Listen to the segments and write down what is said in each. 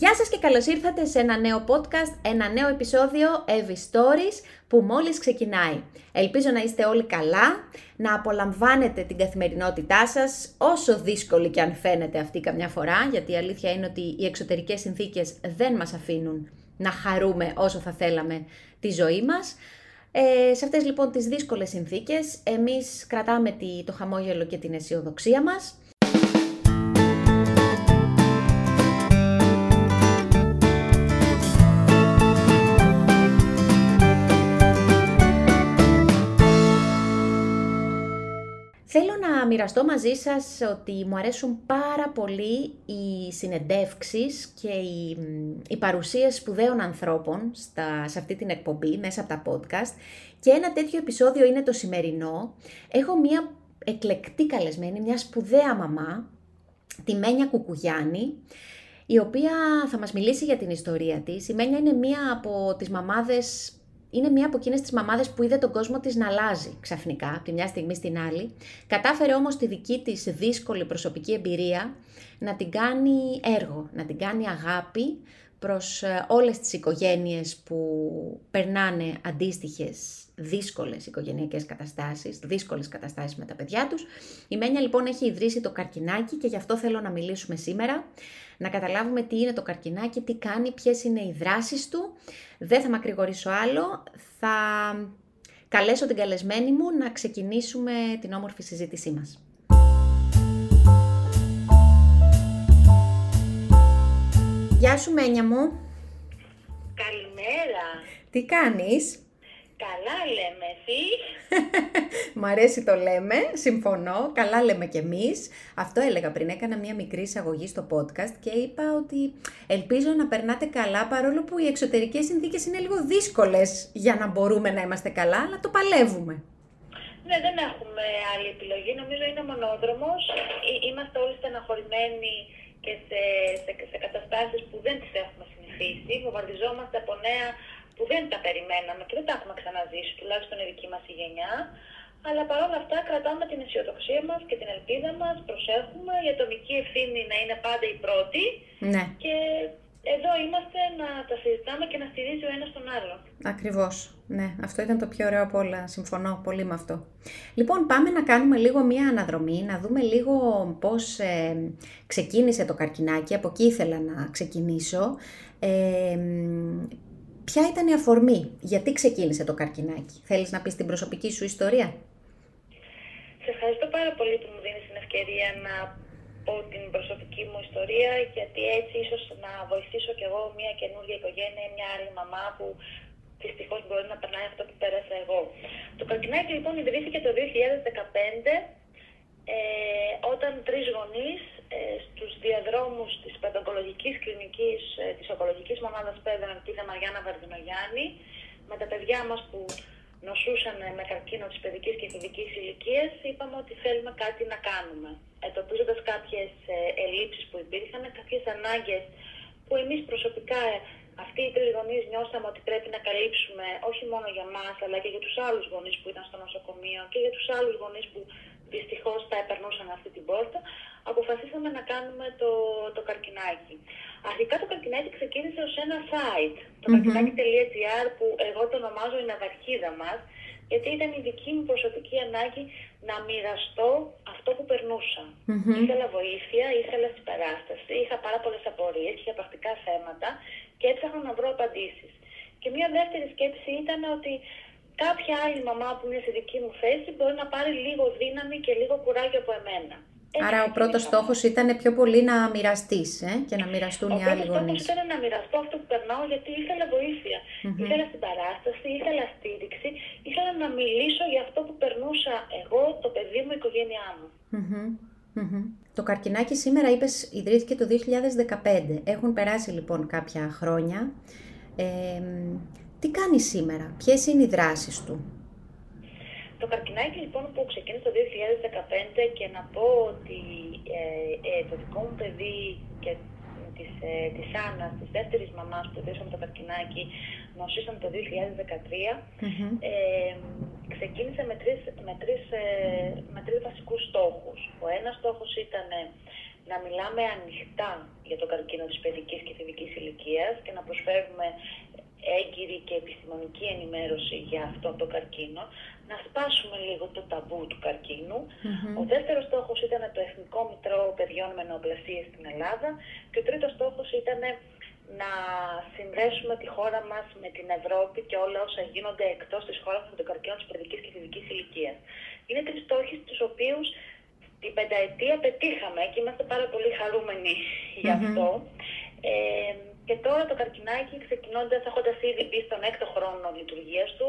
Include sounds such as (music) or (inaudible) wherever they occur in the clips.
Γεια σας και καλώς ήρθατε σε ένα νέο podcast, ένα νέο επεισόδιο Evie Stories που μόλις ξεκινάει. Ελπίζω να είστε όλοι καλά, να απολαμβάνετε την καθημερινότητά σας, όσο δύσκολη και αν φαίνεται αυτή καμιά φορά, γιατί η αλήθεια είναι ότι οι εξωτερικές συνθήκες δεν μας αφήνουν να χαρούμε όσο θα θέλαμε τη ζωή μας. Ε, σε αυτές λοιπόν τις δύσκολες συνθήκες, εμείς κρατάμε το χαμόγελο και την αισιοδοξία μας μοιραστώ μαζί σας ότι μου αρέσουν πάρα πολύ οι συνεντεύξεις και οι, οι παρουσίες σπουδαίων ανθρώπων στα, σε αυτή την εκπομπή, μέσα από τα podcast. Και ένα τέτοιο επεισόδιο είναι το σημερινό. Έχω μία εκλεκτή καλεσμένη, μια σπουδαία μαμά, τη Μένια Κουκουγιάννη, η οποία θα μας μιλήσει για την ιστορία της. Η Μένια είναι μία από τις μαμάδες είναι μία από εκείνες τις μαμάδες που είδε τον κόσμο της να αλλάζει ξαφνικά, από τη μια στιγμή στην άλλη. Κατάφερε όμως τη δική της δύσκολη προσωπική εμπειρία να την κάνει έργο, να την κάνει αγάπη προς ε, όλες τις οικογένειες που περνάνε αντίστοιχες δύσκολες οικογενειακές καταστάσεις, δύσκολες καταστάσεις με τα παιδιά τους. Η Μένια λοιπόν έχει ιδρύσει το καρκινάκι και γι' αυτό θέλω να μιλήσουμε σήμερα να καταλάβουμε τι είναι το καρκινάκι, τι κάνει, ποιες είναι οι δράσεις του. Δεν θα μακρηγορήσω άλλο, θα καλέσω την καλεσμένη μου να ξεκινήσουμε την όμορφη συζήτησή μας. Σου Μένια μου. Καλημέρα. Τι κάνεις; Καλά λέμε, εσύ. (laughs) Μ' αρέσει το λέμε, συμφωνώ, καλά λέμε κι εμείς. Αυτό έλεγα πριν, έκανα μια μικρή εισαγωγή στο podcast και είπα ότι ελπίζω να περνάτε καλά παρόλο που οι εξωτερικές συνθήκες είναι λίγο δύσκολες για να μπορούμε να είμαστε καλά, αλλά το παλεύουμε. Ναι, δεν έχουμε άλλη επιλογή. Νομίζω είναι μονόδρομος. Είμαστε όλοι στεναχωρημένοι και σε, σε, σε καταστάσεις που δεν τις έχουμε συνηθίσει. Βομβαρδιζόμαστε από νέα που δεν τα περιμέναμε και δεν τα έχουμε ξαναζήσει, τουλάχιστον η δική μας η γενιά. Αλλά παρόλα αυτά κρατάμε την αισιοδοξία μας και την ελπίδα μας, προσέχουμε, η ατομική ευθύνη να είναι πάντα η πρώτη ναι. και εδώ είμαστε να τα συζητάμε και να στηρίζει ο ένας τον άλλον. Ακριβώς. Ναι, αυτό ήταν το πιο ωραίο από όλα. Συμφωνώ πολύ με αυτό. Λοιπόν, πάμε να κάνουμε λίγο μία αναδρομή, να δούμε λίγο πώς ε, ξεκίνησε το καρκινάκι. Από εκεί ήθελα να ξεκινήσω. Ε, Ποια ήταν η αφορμή, γιατί ξεκίνησε το καρκινάκι; Θέλεις να πεις την προσωπική σου ιστορία; Σε ευχαριστώ πάρα πολύ που μου δίνεις την ευκαιρία να πω την προσωπική μου ιστορία, γιατί έτσι ίσως να βοηθήσω κι εγώ μια καινούργια οικογένεια, μια άλλη μαμά που δυστυχώς μπορεί να περνάει αυτό που πέρασα εγώ. Το καρκινάκι λοιπόν ιδρύθηκε το 2015 ε, όταν τρεις γονείς ε, στους διαδρόμους της παιδογκολογικής κλινικής, ε, της ογκολογικής μονάδας παιδών Ελπίδα Μαριάννα Βαρδινογιάννη με τα παιδιά μας που νοσούσαν με καρκίνο της παιδικής και παιδικής ηλικίας είπαμε ότι θέλουμε κάτι να κάνουμε. Ετοπίζοντας κάποιες ε, ελλείψεις που υπήρχαν, κάποιες ανάγκες που εμείς προσωπικά ε, αυτοί οι τρεις γονείς νιώσαμε ότι πρέπει να καλύψουμε όχι μόνο για μας αλλά και για τους άλλους γονείς που ήταν στο νοσοκομείο και για τους άλλους γονείς που δυστυχώς τα επερνούσαν αυτή την πόρτα, αποφασίσαμε να κάνουμε το, το καρκινάκι. Αρχικά το καρκινάκι ξεκίνησε ως ένα site, το mm καρκινάκι.gr που εγώ το ονομάζω η ναυαρχίδα μας, γιατί ήταν η δική μου προσωπική ανάγκη να μοιραστώ αυτό που περνούσα. Mm-hmm. Ήθελα βοήθεια, ήθελα στην παράσταση, είχα πάρα πολλές απορίες, είχα πρακτικά θέματα και έψαχνα να βρω απαντήσεις. Και μια δεύτερη σκέψη ήταν ότι κάποια άλλη μαμά που είναι στη δική μου θέση μπορεί να πάρει λίγο δύναμη και λίγο κουράγιο από εμένα. Άρα ο πρώτος στόχος ήταν πιο πολύ να μοιραστείς ε, και να μοιραστούν οι άλλοι γονείς. Ο πρώτος ήταν να μοιραστώ αυτό που περνάω γιατί ήθελα βοήθεια. Mm-hmm. Ήθελα στην παράσταση, ήθελα στήριξη, ήθελα να μιλήσω για αυτό που περνούσα εγώ, το παιδί μου, η οικογένειά μου. Mm-hmm. Το καρκινάκι σήμερα είπες ιδρύθηκε το 2015. Έχουν περάσει λοιπόν κάποια χρόνια. Ε, τι κάνει σήμερα, ποιες είναι οι δράσεις του; Το καρκινάκι λοιπόν που ξεκίνησε το 2015 και να πω ότι ε, ε, το δικό μου παιδί και της, ε, της Άννας, της δεύτερης μαμάς που ιδρύσαμε το καρκινάκι, νοσήσαν το 2013, ε, ξεκίνησε με τρεις, με, τρεις, ε, με τρεις βασικούς στόχους. Ο ένας στόχος ήταν να μιλάμε ανοιχτά για τον καρκίνο της παιδικής και θετικής προσφέρουμε έγκυρη και επιστημονική ενημέρωση για αυτό το καρκίνο, να σπάσουμε λίγο το ταμπού του καρκίνου. Ο δεύτερος στόχος ήταν το Εθνικό Μητρό Παιδιών με Νοοπλασίες στην Ελλάδα και ο τρίτος στόχος ήταν να συνδέσουμε τη χώρα μας με την Ευρώπη και όλα όσα γίνονται εκτός της χώρας με το καρκίνο της παιδικής και φυσικής ηλικίας. Είναι τρεις στόχοι τους οποίους την πενταετία πετύχαμε και είμαστε πάρα πολύ χαρούμενοι γι' αυτό. Ε, και τώρα το καρκινάκι ξεκινώντας, έχοντας ήδη μπει στον έκτο χρόνο λειτουργίας του,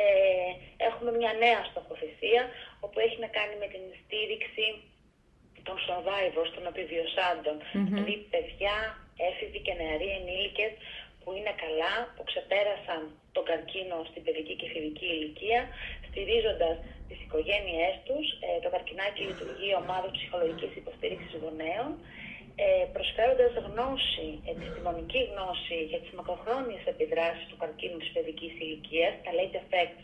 ε, έχουμε μια νέα στοχοθεσία όπου έχει να κάνει με την στήριξη των survivors, των επιβιωσάντων, δηλαδή παιδιά, έφηβοι και νεαροί ενήλικες που είναι καλά, που ξεπέρασαν τον καρκίνο στην παιδική και φιδική ηλικία, στηρίζοντας τις οικογένειές τους. Ε, το καρκινάκι λειτουργεί ομάδα ψυχολογικής υποστήριξης γονέων, ε, προσφέροντας γνώση, επιστημονική γνώση για τις μακροχρόνιες επιδράσεις του καρκίνου της παιδικής ηλικίας, τα late effects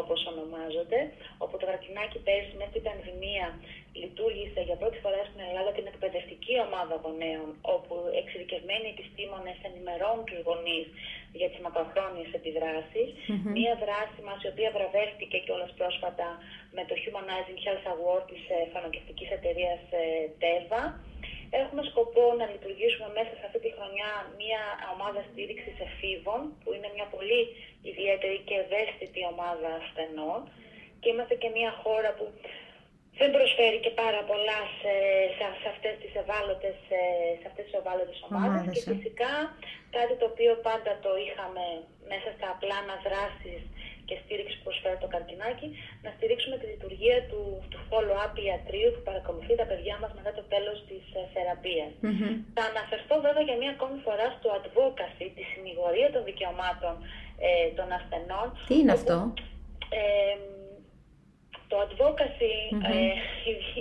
όπως ονομάζονται, όπου το καρκινάκι πέρυσι μέσα στην πανδημία λειτουργήσε για πρώτη φορά στην Ελλάδα την εκπαιδευτική ομάδα γονέων, όπου εξειδικευμένοι επιστήμονες ενημερώνουν τους γονείς για τις μακροχρόνιες Μία δράση μας η οποία βραβεύτηκε κιόλας πρόσφατα με το Humanizing Health Award της ε, φαρμακευτικής εταιρείας TEVA, Έχουμε σκοπό να λειτουργήσουμε μέσα σε αυτή τη χρονιά μια ομάδα στήριξης εφήβων, που είναι μια πολύ ιδιαίτερη και ευαίσθητη ομάδα ασθενών. Και είμαστε και μια χώρα που δεν προσφέρει και πάρα πολλά σε, σε, σε αυτές τις ευάλωτες, σε αυτές τις ευάλωτες ομάδες. Και ε. φυσικά κάτι το οποίο πάντα το είχαμε μέσα στα πλάνα δράσης και στήριξη που προσφέρει το καρκινάκι, να στηρίξουμε τη λειτουργία του, του follow-up ιατρίου που παρακολουθεί τα παιδιά μας μετά το τέλος της ε, θεραπείας. Θα αναφερθώ βέβαια για μία ακόμη φορά στο advocacy, τη συνηγορία των δικαιωμάτων ε, των ασθενών. Τι είναι αυτό; Ε, το advocacy, ε,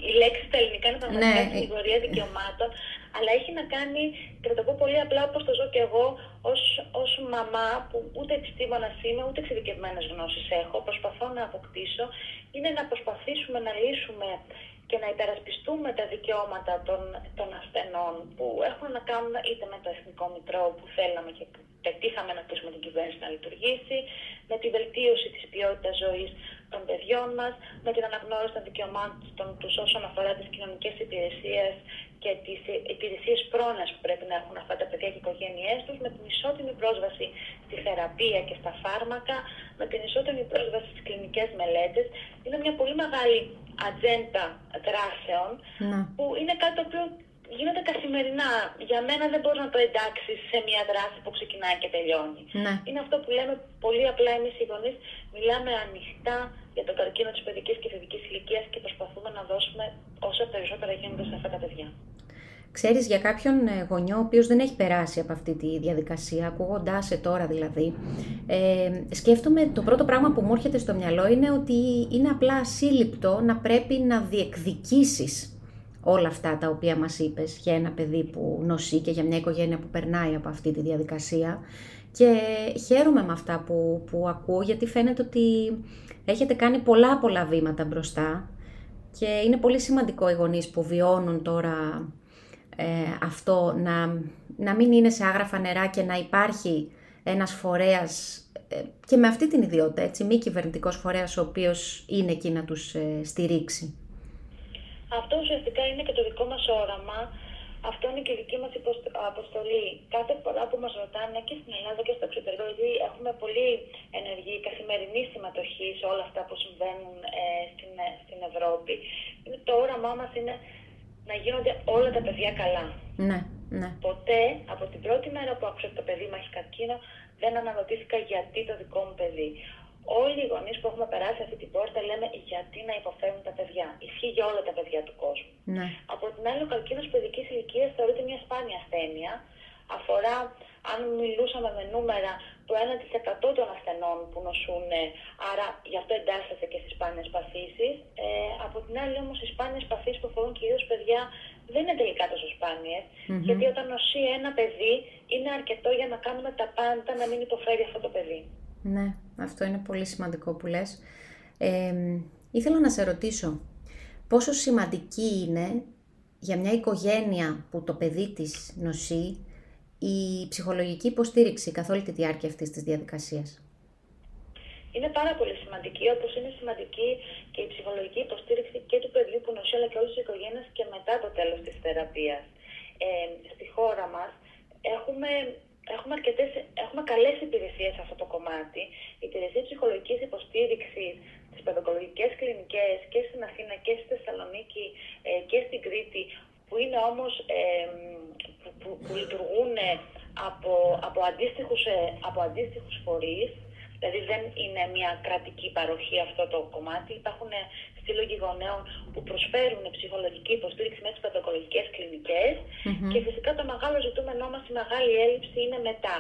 η, λέξη στα ελληνικά είναι πραγματικά ναι. συνηγορία δικαιωμάτων, αλλά έχει να κάνει, και θα το πω πολύ απλά όπως το ζω και εγώ, ως, ως μαμά που ούτε επιστήμονας είμαι, ούτε εξειδικευμένες γνώσεις έχω, προσπαθώ να αποκτήσω, είναι να προσπαθήσουμε να λύσουμε και να υπερασπιστούμε τα δικαιώματα των, των ασθενών που έχουν να κάνουν είτε με το Εθνικό Μητρό που θέλαμε και που πετύχαμε να κλείσουμε την κυβέρνηση να λειτουργήσει, με τη βελτίωση της ποιότητας ζωής των παιδιών μας, με την αναγνώριση των δικαιωμάτων τους όσον αφορά τις κοινωνικές υπηρεσίες και τις υπηρεσίες πρόνοιας που πρέπει να έχουν αυτά τα παιδιά και οι οικογένειές τους, με την ισότιμη πρόσβαση στη θεραπεία και στα φάρμακα, με την ισότιμη πρόσβαση στις κλινικές μελέτες. Είναι μια πολύ μεγάλη ατζέντα δράσεων, ναι. που είναι κάτι το οποίο γίνεται καθημερινά. Για μένα δεν μπορεί να το εντάξει σε μια δράση που ξεκινάει και τελειώνει. Ναι. Είναι αυτό που λέμε πολύ απλά εμείς οι γονείς. Μιλάμε ανοιχτά για τον καρκίνο της παιδικής και παιδική ηλικίας και προσπαθούμε να δώσουμε όσο περισσότερα γίνονται σε αυτά τα παιδιά. Ξέρεις, για κάποιον ε, γονιό ο οποίος δεν έχει περάσει από αυτή τη διαδικασία, ακούγοντάς σε τώρα δηλαδή, ε, σκέφτομαι το πρώτο πράγμα που μου έρχεται στο μυαλό είναι ότι είναι απλά ασύλληπτο να πρέπει να διεκδικήσεις όλα αυτά τα οποία μας είπες για ένα παιδί που νοσεί και για μια οικογένεια που περνάει από αυτή τη διαδικασία. Και χαίρομαι με αυτά που, που ακούω γιατί φαίνεται ότι έχετε κάνει πολλά πολλά βήματα μπροστά και είναι πολύ σημαντικό οι γονείς που βιώνουν τώρα ε, αυτό να, να μην είναι σε άγραφα νερά και να υπάρχει ένας φορέας ε, και με αυτή την ιδιότητα, έτσι, μη κυβερνητικός φορέας ο οποίος είναι εκεί να τους ε, στηρίξει. Αυτό ουσιαστικά είναι και το δικό μας όραμα. Αυτό είναι και η δική μας αποστολή. Κάθε φορά που μας ρωτάνε και στην Ελλάδα και στο εξωτερικό, γιατί έχουμε πολύ ενεργή καθημερινή συμμετοχή σε όλα αυτά που συμβαίνουν ε, στην, ε, στην Ευρώπη, το όραμά μας είναι να γίνονται όλα τα παιδιά καλά. Ναι, ναι. Ποτέ από την πρώτη μέρα που άκουσα ότι το παιδί μου έχει καρκίνο, δεν αναρωτήθηκα γιατί το δικό μου παιδί. Όλοι οι γονείς που έχουμε περάσει αυτή την πόρτα λέμε γιατί να υποφέρουν τα παιδιά; Ισχύει για όλα τα παιδιά του κόσμου. Ναι. Από την άλλη, ο καρκίνο παιδικής ηλικίας θεωρείται μια σπάνια ασθένεια. Αφορά, αν μιλούσαμε με νούμερα, το 1% των ασθενών που νοσούν, άρα γι' αυτό εντάσσεται και στις σπάνιες παθήσεις. Ε, από την άλλη, όμως, οι σπάνιες παθήσεις που αφορούν κυρίως παιδιά δεν είναι τελικά τόσο γιατί όταν νοσεί ένα παιδί, είναι αρκετό για να κάνουμε τα πάντα να μην υποφέρει αυτό το παιδί. Ναι, αυτό είναι πολύ σημαντικό που λες. Ε, ήθελα να σε ρωτήσω, πόσο σημαντική είναι για μια οικογένεια που το παιδί της νοσεί η ψυχολογική υποστήριξη καθ' όλη τη διάρκεια αυτής της διαδικασίας; Είναι πάρα πολύ σημαντική, όπως είναι σημαντική και η ψυχολογική υποστήριξη και του παιδιού που νοσεί, αλλά και όλης της οικογένειας και μετά το τέλος της θεραπείας. Ε, στη χώρα μας έχουμε έχουμε, αρκετές, έχουμε καλές υπηρεσίες σε αυτό το κομμάτι. Η υπηρεσία ψυχολογικής υποστήριξης, τις παιδοκολογικές κλινικές και στην Αθήνα και στη Θεσσαλονίκη ε, και στην Κρήτη, που είναι όμως ε, που, που, λειτουργούν από, από, αντίστοιχους, ε, από αντίστοιχους φορείς, δηλαδή δεν είναι μια κρατική παροχή αυτό το κομμάτι. Υπάρχουν σύλλογοι γονέων που προσφέρουν ψυχολογική υποστήριξη μέσα στις παιδοκολογικέ και φυσικά το μεγάλο ζητούμενό μας, η μεγάλη έλλειψη είναι μετά.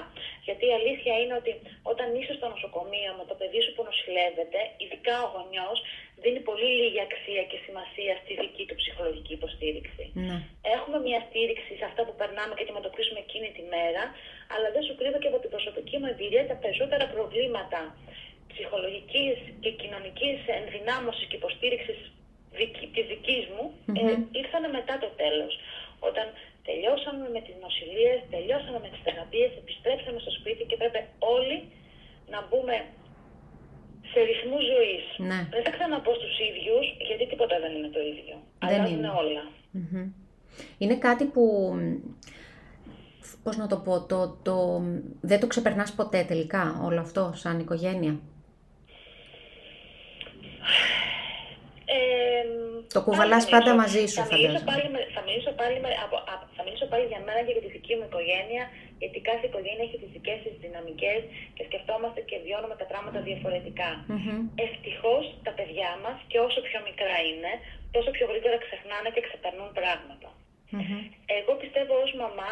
Γιατί η αλήθεια είναι ότι όταν είσαι στο νοσοκομείο με το παιδί σου που νοσηλεύεται, ειδικά ο γονιός δίνει πολύ λίγη αξία και σημασία στη δική του ψυχολογική ναι. Έχουμε μια στήριξη σε αυτά που περνάμε και αντιμετωπίσουμε εκείνη τη μέρα, αλλά δεν σου κρύβω και από την προσωπική μου εμπειρία τα περισσότερα προβλήματα ψυχολογικής και κοινωνικής ενδυνάμωσης και υποστήριξης δική, της δικής μου mm ε, ήρθαν μετά το τέλος. Όταν τελειώσαμε με τις νοσηλίες, τελειώσαμε με τις θεραπείες, επιστρέψαμε στο σπίτι και πρέπει όλοι να μπούμε σε ρυθμούς ζωής. Ναι. Δεν θα ξαναπώ στους ίδιους, γιατί τίποτα δεν είναι το ίδιο. Δεν Αλλά είναι όλα. Είναι κάτι που. Πώς να το πω, το, το, δεν το ξεπερνάς ποτέ τελικά όλο αυτό σαν οικογένεια; Το κουβαλάς πάντα μαζί σου, θα μιλήσω πάλι, θα, μιλήσω πάλι, θα μιλήσω πάλι για μένα και για τη δική μου οικογένεια, γιατί κάθε οικογένεια έχει τις δικές της δυναμικές και σκεφτόμαστε και βιώνουμε τα πράγματα διαφορετικά. Mm-hmm. Ευτυχώς τα παιδιά μας, και όσο πιο μικρά είναι, τόσο πιο γρήγορα ξεχνάνε και ξεπερνούν πράγματα. Εγώ πιστεύω ως μαμά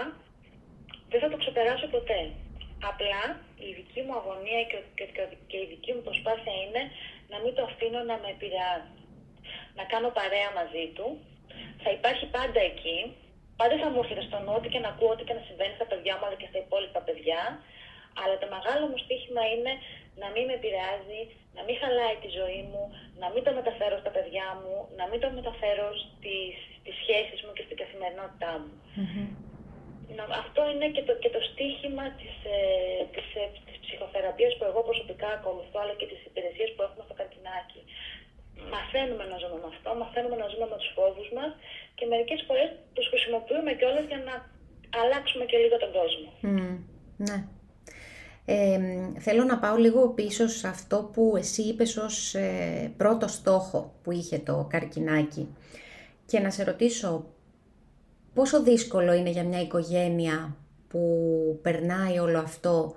δεν θα το ξεπεράσω ποτέ. Απλά η δική μου αγωνία και, και, και η δική μου προσπάθεια είναι να μην το αφήνω να με επηρεάζει. Να κάνω παρέα μαζί του. Θα υπάρχει πάντα εκεί. Πάντα θα μου έρχεται στο νου και να ακούω ό,τι και να συμβαίνει στα παιδιά μου αλλά και στα υπόλοιπα παιδιά. Αλλά το μεγάλο μου στίχημα είναι να μην με επηρεάζει, να μην χαλάει τη ζωή μου, να μην το μεταφέρω στα παιδιά μου, να μην το μεταφέρω στις, στις σχέσεις μου και στην καθημερινότητά μου. Mm-hmm. Αυτό είναι και το, και το στίχημα της, ε, της, ε, της ψυχοθεραπείας που εγώ προσωπικά ακολουθώ, αλλά και τις υπηρεσίες που έχουμε στο καρκινάκι. Μαθαίνουμε να ζούμε με αυτό, μαθαίνουμε να ζούμε με τους φόβους μας και μερικές φορές τους χρησιμοποιούμε κιόλας για να αλλάξουμε και λίγο τον κόσμο. Mm, ναι. Ε, θέλω να πάω λίγο πίσω σε αυτό που εσύ είπες ως ε, πρώτο στόχο που είχε το καρκινάκι και να σε ρωτήσω πόσο δύσκολο είναι για μια οικογένεια που περνάει όλο αυτό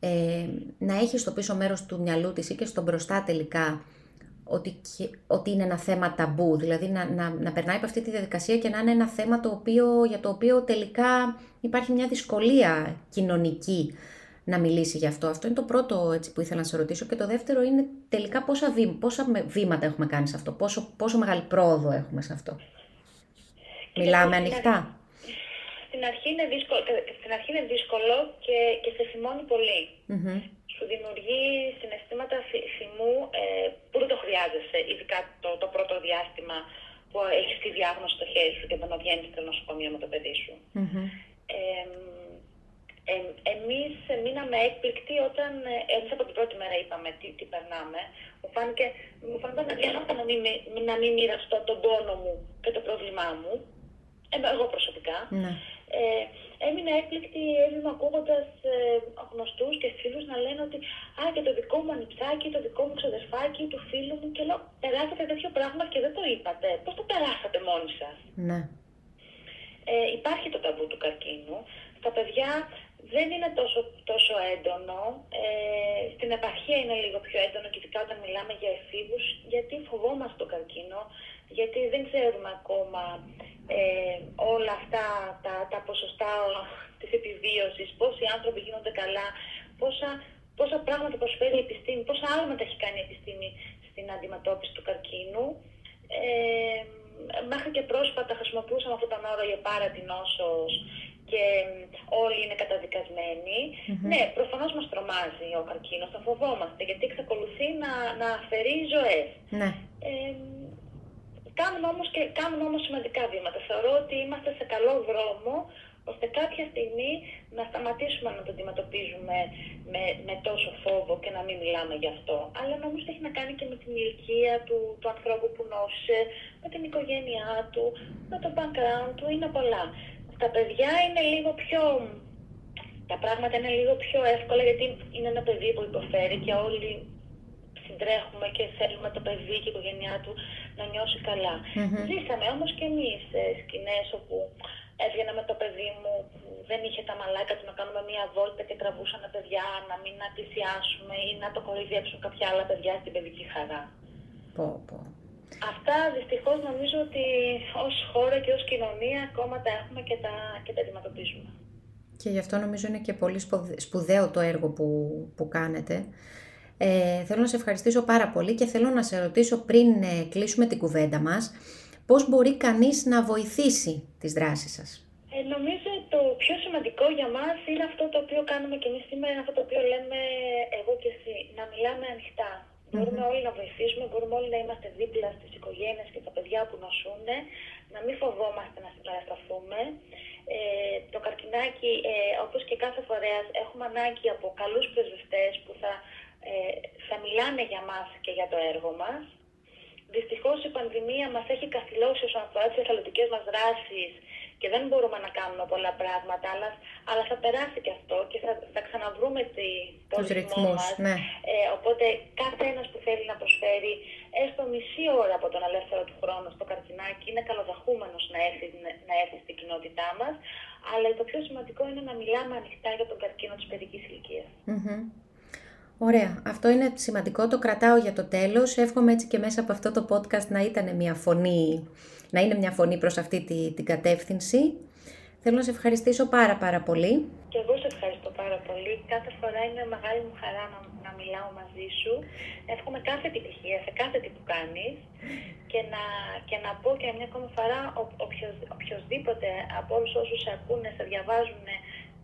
ε, να έχεις στο πίσω μέρος του μυαλού της ή και στον μπροστά τελικά ότι, ότι είναι ένα θέμα ταμπού, δηλαδή να, να, να περνάει από αυτή τη διαδικασία και να είναι ένα θέμα το οποίο, για το οποίο τελικά υπάρχει μια δυσκολία κοινωνική να μιλήσει γι' αυτό. Αυτό είναι το πρώτο έτσι, που ήθελα να σε ρωτήσω. Και το δεύτερο είναι τελικά πόσα, βή, πόσα βήματα έχουμε κάνει σε αυτό, πόσο, πόσο μεγάλη πρόοδο έχουμε σε αυτό. Μιλάμε ανοιχτά. Στην αρχή είναι δύσκολο, στην αρχή είναι δύσκολο και, και σε θυμώνει πολύ. Mm-hmm. Σου δημιουργεί συναισθήματα θυμού ε, που δεν το χρειάζεσαι, ειδικά το, το πρώτο διάστημα που έχεις τη διάγνωση στο χέρι σου και δεν βγαίνεις στο νοσοκομείο με το παιδί σου. Mm-hmm. Ε, ε, εμείς μείναμε έκπληκτοι όταν, ε, εμείς από την πρώτη μέρα είπαμε τι, τι περνάμε. Μου φάνηκε, μου φάνηκε να μην, να μην μοιραστώ τον πόνο μου και το πρόβλημά μου εγώ προσωπικά. Ναι. Ε, έμεινα έκπληκτη, έμεινα ακούγοντας ε, γνωστού και φίλου να λένε ότι Α, και το δικό μου ανιψάκι, το δικό μου ξαδερφάκι, του φίλου μου. Και λέω, περάσατε τέτοιο πράγμα και δεν το είπατε. Πώ το περάσατε μόνοι σα. Ναι. Ε, υπάρχει το ταμπού του καρκίνου. Στα παιδιά δεν είναι τόσο, τόσο έντονο. Ε, στην επαρχία είναι λίγο πιο έντονο και ειδικά όταν μιλάμε για εφήβους, γιατί φοβόμαστε τον καρκίνο, γιατί δεν ξέρουμε ακόμα ε, όλα αυτά τα, τα ποσοστά της επιβίωσης, πόσοι άνθρωποι γίνονται καλά, πόσα, πόσα πράγματα προσφέρει η επιστήμη, πόσα άλματα έχει κάνει η επιστήμη στην αντιμετώπιση του καρκίνου. Ε, μέχρι και πρόσφατα χρησιμοποιούσαμε αυτόν τον όρο για πάρα την νόσος και όλοι είναι Ναι, προφανώς μας τρομάζει ο καρκίνος, τον φοβόμαστε γιατί εξακολουθεί να, να αφαιρεί ζωές. Ναι. Ε, Κάνουμε όμως, και, κάνουμε όμως σημαντικά βήματα. Θεωρώ ότι είμαστε σε καλό δρόμο ώστε κάποια στιγμή να σταματήσουμε να το αντιμετωπίζουμε με, με τόσο φόβο και να μην μιλάμε γι' αυτό. Αλλά νομίζω έχει να κάνει και με την ηλικία του, του ανθρώπου που νόσησε, με την οικογένειά του, με το background του, είναι πολλά. Τα παιδιά είναι λίγο πιο... Τα πράγματα είναι λίγο πιο εύκολα γιατί είναι ένα παιδί που υποφέρει και όλοι συντρέχουμε και θέλουμε το παιδί και η οικογένειά του να νιώσει καλά. Mm-hmm. Ζήσαμε όμως και εμείς ε, σκηνές όπου έβγαινα με το παιδί μου που δεν είχε τα μαλάκα του να κάνουμε μία βόλτα και τραβούσαν παιδιά, να μην να πλησιάσουμε ή να το κοροϊδέψουν κάποια άλλα παιδιά στην παιδική χαρά. Πω, πω. Αυτά δυστυχώς νομίζω ότι ως χώρα και ως κοινωνία ακόμα τα έχουμε και τα, και τα αντιμετωπίζουμε. Και γι' αυτό νομίζω είναι και πολύ σπουδαίο το έργο που, που κάνετε. Ε, θέλω να σε ευχαριστήσω πάρα πολύ και θέλω να σε ρωτήσω πριν ε, κλείσουμε την κουβέντα μας, πώς μπορεί κανείς να βοηθήσει τις δράσεις σας. Ε, νομίζω το πιο σημαντικό για μας είναι αυτό το οποίο κάνουμε και εμείς σήμερα, αυτό το οποίο λέμε εγώ και εσύ, να μιλάμε ανοιχτά. Mm-hmm. Μπορούμε όλοι να βοηθήσουμε, μπορούμε όλοι να είμαστε δίπλα στις οικογένειες και τα παιδιά που νοσούν, να μην φοβόμαστε να συμπαρασταθούμε. Ε, το καρκινάκι, ε, όπως και κάθε φορέας, έχουμε ανάγκη από καλούς πρεσβευτές που θα ε, θα μιλάνε για μας και για το έργο μας. Δυστυχώς η πανδημία μας έχει καθυλώσει όσον αφορά τις εθελοντικές μας δράσεις και δεν μπορούμε να κάνουμε πολλά πράγματα, αλλά, αλλά θα περάσει και αυτό και θα, θα ξαναβρούμε τη, το ρυθμό μας. Ναι. Ε, οπότε κάθε ένας που θέλει να προσφέρει έστω μισή ώρα από τον ελεύθερο του χρόνο στο καρκινάκι είναι καλοδαχούμενος να έρθει, να έρθει στην κοινότητά μας, αλλά το πιο σημαντικό είναι να μιλάμε ανοιχτά για τον καρκίνο της παιδικής Ωραία. Αυτό είναι σημαντικό. Το κρατάω για το τέλος. Εύχομαι έτσι και μέσα από αυτό το podcast να ήταν μια φωνή, να είναι μια φωνή προς αυτή τη, την κατεύθυνση. Θέλω να σε ευχαριστήσω πάρα πάρα πολύ. Και εγώ σε ευχαριστώ πάρα πολύ. Κάθε φορά είναι μεγάλη μου χαρά να, να μιλάω μαζί σου. Εύχομαι κάθε επιτυχία σε κάθε τι που κάνεις και να, και να πω και μια ακόμα φορά ο, οποιοδήποτε από όλους όσους σε ακούνε, σε διαβάζουν,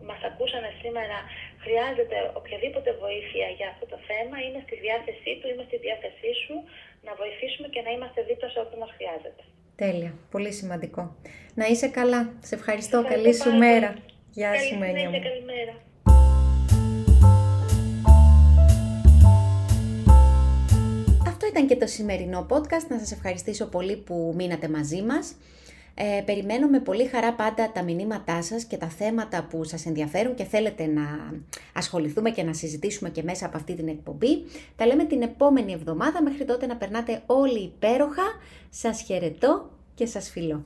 μας ακούσανε σήμερα χρειάζεται οποιαδήποτε βοήθεια για αυτό το θέμα, είμαι στη διάθεσή του, είμαι στη διάθεσή σου να βοηθήσουμε και να είμαστε δίπλα σε ό,τι μας χρειάζεται. Τέλεια. Πολύ σημαντικό. Να είσαι καλά. Σε ευχαριστώ. Καλή σου μέρα. Γεια σου, Μένια μου. Καλημέρα. Αυτό ήταν και το σημερινό podcast. Να σας ευχαριστήσω πολύ που μείνατε μαζί μας. Ε, περιμένω με πολύ χαρά πάντα τα μηνύματά σας και τα θέματα που σας ενδιαφέρουν και θέλετε να ασχοληθούμε και να συζητήσουμε και μέσα από αυτή την εκπομπή. Τα λέμε την επόμενη εβδομάδα, μέχρι τότε να περνάτε όλοι υπέροχα. Σας χαιρετώ και σας φιλώ.